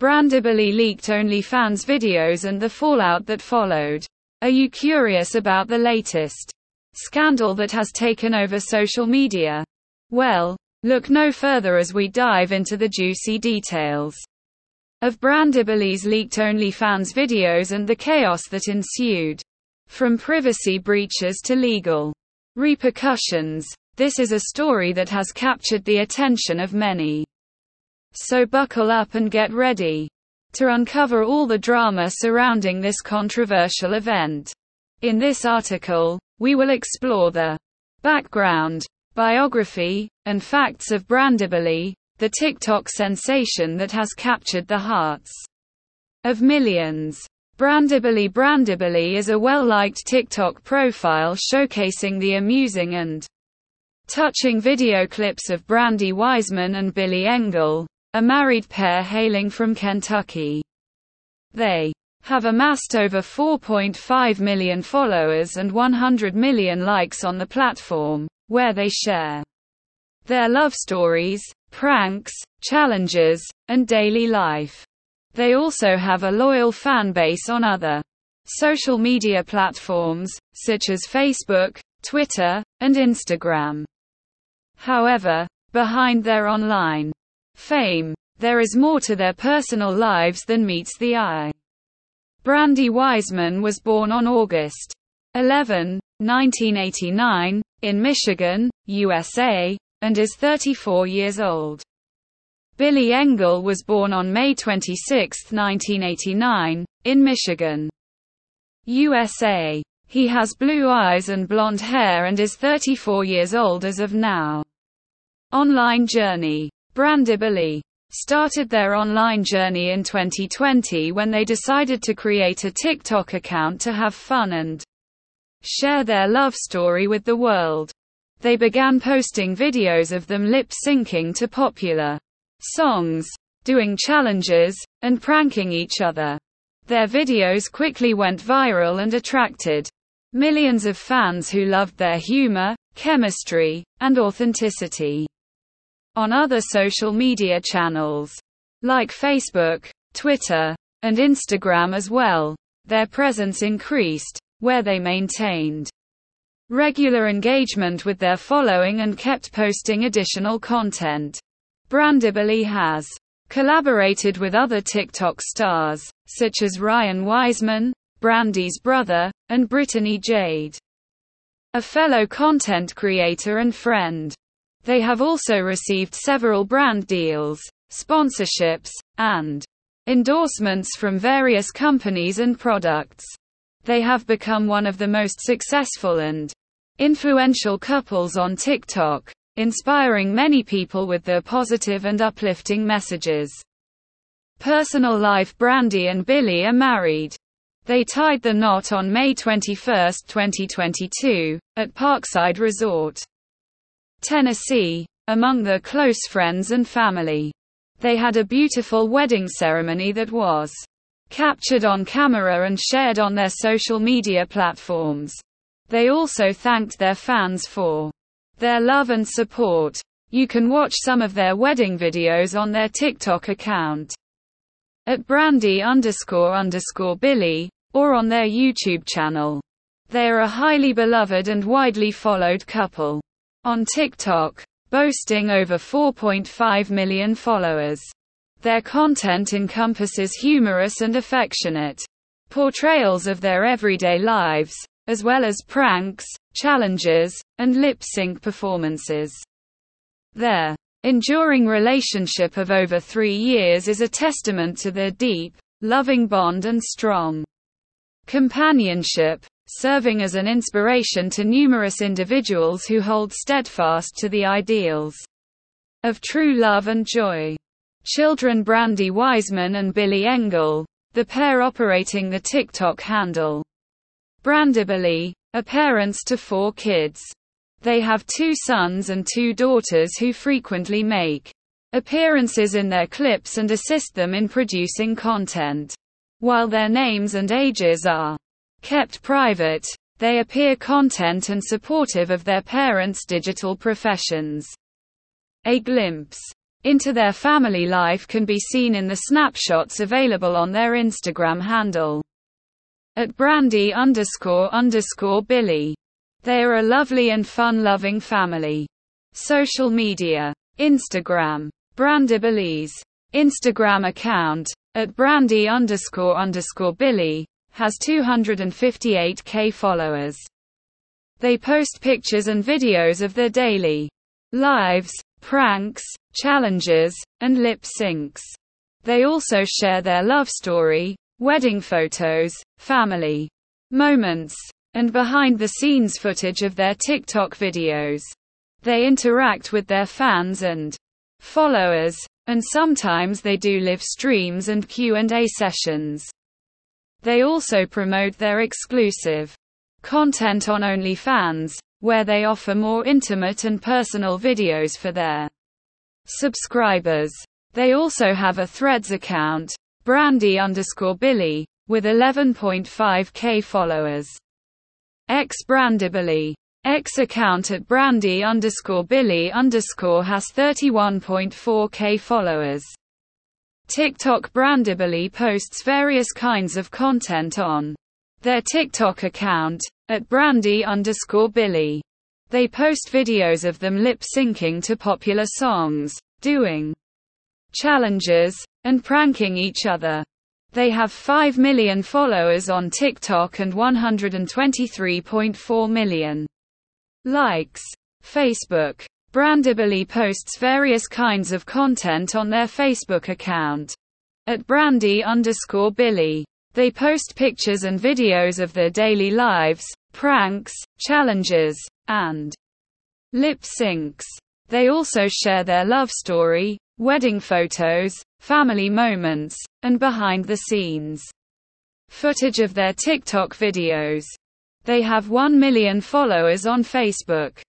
Brandybilly leaked OnlyFans videos and the fallout that followed. Are you curious about the latest scandal that has taken over social media? Well, look no further as we dive into the juicy details of Brandybilly's leaked OnlyFans videos and the chaos that ensued. From privacy breaches to legal repercussions, this is a story that has captured the attention of many. So buckle up and get ready to uncover all the drama surrounding this controversial event. In this article, we will explore the background, biography, and facts of Brandybilly, the TikTok sensation that has captured the hearts of millions. Brandybilly Brandybilly is a well-liked TikTok profile showcasing the amusing and touching video clips of Brandy Wiseman and Billy Engel, a married pair hailing from Kentucky. They have amassed over 4.5 million followers and 100 million likes on the platform, where they share their love stories, pranks, challenges, and daily life. They also have a loyal fan base on other social media platforms, such as Facebook, Twitter, and Instagram. However, behind their online fame, there is more to their personal lives than meets the eye. Brandy Wiseman was born on August 11, 1989, in Michigan, USA, and is 34 years old. Billy Engel was born on May 26, 1989, in Michigan, USA. He has blue eyes and blonde hair and is 34 years old as of now. Online journey. Brandybilly started their online journey in 2020 when they decided to create a TikTok account to have fun and share their love story with the world. They began posting videos of them lip syncing to popular songs, doing challenges, and pranking each other. Their videos quickly went viral and attracted millions of fans who loved their humor, chemistry, and authenticity on other social media channels like Facebook, Twitter, and Instagram as well. Their presence increased, where they maintained regular engagement with their following and kept posting additional content. Brandybilly has collaborated with other TikTok stars, such as Ryan Wiseman, Brandy's brother, and Brittany Jade, a fellow content creator and friend. They have also received several brand deals, sponsorships, and endorsements from various companies and products. They have become one of the most successful and influential couples on TikTok, inspiring many people with their positive and uplifting messages. Personal life Brandy and Billy are married. They tied the knot on May 21, 2022, at Parkside Resort. Tennessee, among their close friends and family. They had a beautiful wedding ceremony that was captured on camera and shared on their social media platforms. They also thanked their fans for their love and support. You can watch some of their wedding videos on their TikTok account at brandy underscore underscore Billy, or on their YouTube channel. They are a highly beloved and widely followed couple on TikTok, boasting over 4.5 million followers. Their content encompasses humorous and affectionate portrayals of their everyday lives, as well as pranks, challenges, and lip sync performances. Their enduring relationship of over three years is a testament to their deep, loving bond and strong companionship, serving as an inspiration to numerous individuals who hold steadfast to the ideals of true love and joy. Children Brandy Wiseman and Billy Engel, the pair operating the TikTok handle. Brandybilly, are parents to four kids. They have two sons and two daughters who frequently make appearances in their clips and assist them in producing content. While their names and ages are kept private, they appear content and supportive of their parents' digital professions. A glimpse into their family life can be seen in the snapshots available on their Instagram handle. At Brandy underscore underscore Billy. They are a lovely and fun-loving family. Social media. Instagram. Brandybilly's Instagram account, at Brandy underscore underscore Billy, has 258k followers. They post pictures and videos of their daily lives, pranks, challenges, and lip syncs. They also share their love story, wedding photos, family moments, and behind the scenes footage of their TikTok videos. They interact with their fans and followers, and sometimes they do live streams and Q&A sessions. They also promote their exclusive content on OnlyFans, where they offer more intimate and personal videos for their subscribers. They also have a Threads account, Brandy underscore Billy, with 11.5k followers. X Brandybilly. X account at Brandy underscore Billy underscore has 31.4k followers. TikTok Brandybilly posts various kinds of content on their TikTok account, at Brandy underscore Billy. They post videos of them lip syncing to popular songs, doing challenges, and pranking each other. They have 5 million followers on TikTok and 123.4 million likes. Facebook. Brandybilly posts various kinds of content on their Facebook account. At Brandy underscore Billy. They post pictures and videos of their daily lives, pranks, challenges, and lip syncs. They also share their love story, wedding photos, family moments, and behind the scenes footage of their TikTok videos. They have 1 million followers on Facebook.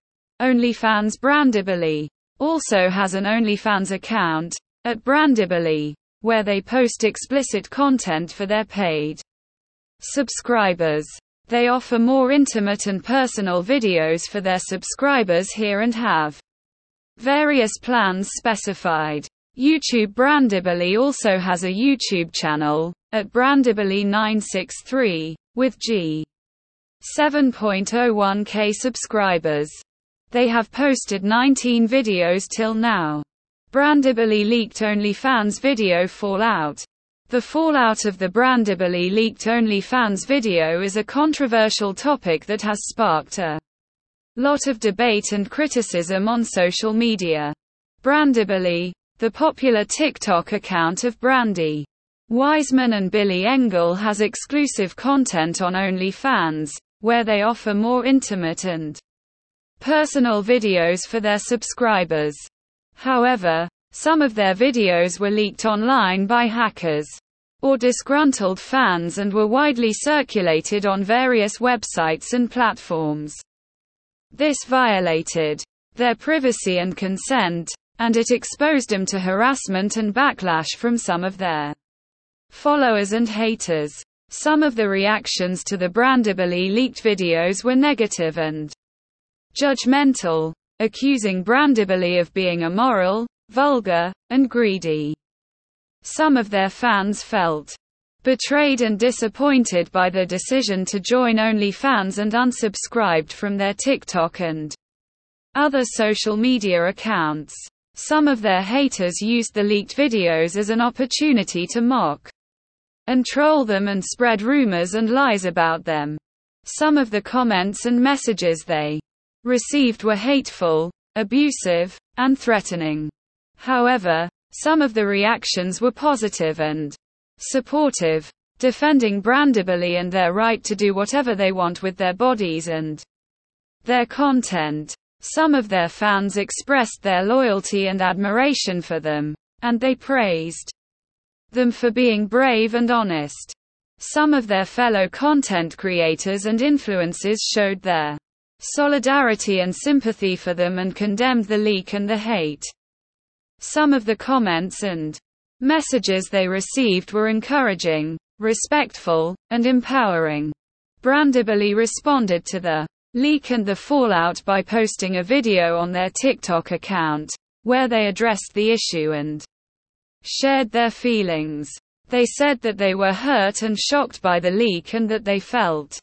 OnlyFans Brandybilly also has an OnlyFans account, at Brandybilly, where they post explicit content for their paid subscribers. They offer more intimate and personal videos for their subscribers here and have various plans specified. YouTube Brandybilly also has a YouTube channel, at Brandibilly963, with G. 7.01k subscribers. They have posted 19 videos till now. Brandybilly leaked OnlyFans video fallout. The fallout of the Brandybilly leaked OnlyFans video is a controversial topic that has sparked a lot of debate and criticism on social media. Brandybilly, the popular TikTok account of Brandy Wiseman and Billy Engel has exclusive content on OnlyFans, where they offer more intimate and personal videos for their subscribers. However, some of their videos were leaked online by hackers or disgruntled fans and were widely circulated on various websites and platforms. This violated their privacy and consent, and it exposed them to harassment and backlash from some of their followers and haters. Some of the reactions to the Brandybilly leaked videos were negative and judgmental, accusing Brandybilly of being immoral, vulgar, and greedy. Some of their fans felt betrayed and disappointed by the decision to join OnlyFans and unsubscribed from their TikTok and other social media accounts. Some of their haters used the leaked videos as an opportunity to mock and troll them and spread rumors and lies about them. Some of the comments and messages they received were hateful, abusive, and threatening. However, some of the reactions were positive and supportive, defending Brandybilly and their right to do whatever they want with their bodies and their content. Some of their fans expressed their loyalty and admiration for them, and they praised them for being brave and honest. Some of their fellow content creators and influencers showed their solidarity and sympathy for them and condemned the leak and the hate. Some of the comments and messages they received were encouraging, respectful, and empowering. Brandybilly responded to the leak and the fallout by posting a video on their TikTok account, where they addressed the issue and shared their feelings. They said that they were hurt and shocked by the leak and that they felt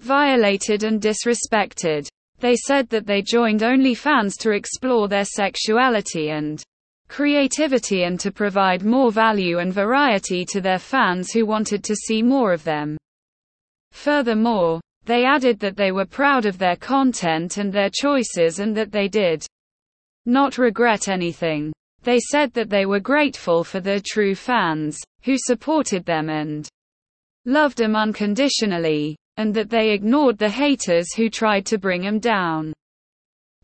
violated and disrespected. They said that they joined OnlyFans to explore their sexuality and creativity and to provide more value and variety to their fans who wanted to see more of them. Furthermore, they added that they were proud of their content and their choices and that they did not regret anything. They said that they were grateful for their true fans, who supported them and loved them unconditionally, and that they ignored the haters who tried to bring them down.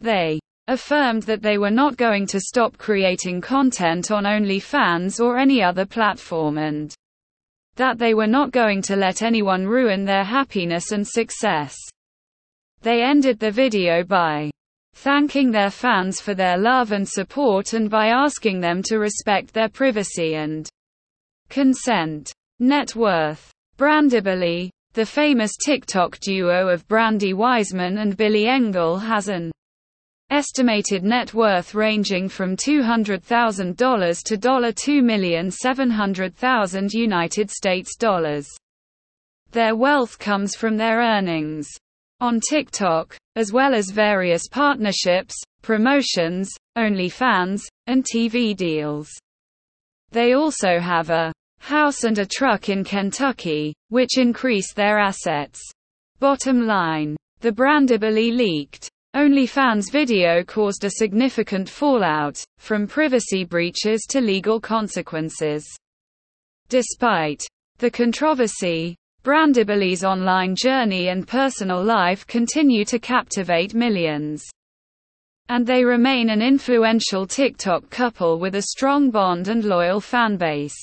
They affirmed that they were not going to stop creating content on OnlyFans or any other platform and that they were not going to let anyone ruin their happiness and success. They ended the video by thanking their fans for their love and support and by asking them to respect their privacy and consent. Net worth. Brandybilly, the famous TikTok duo of Brandy Wiseman and Billy Engel has an estimated net worth ranging from $200,000 to 2,700,000 United States dollars. Their wealth comes from their earnings on TikTok, as well as various partnerships, promotions, OnlyFans, and TV deals. They also have a house and a truck in Kentucky, which increase their assets. Bottom line. The Brandybilly leaked OnlyFans video caused a significant fallout, from privacy breaches to legal consequences. Despite the controversy, Brandybilly's online journey and personal life continue to captivate millions. And they remain an influential TikTok couple with a strong bond and loyal fanbase.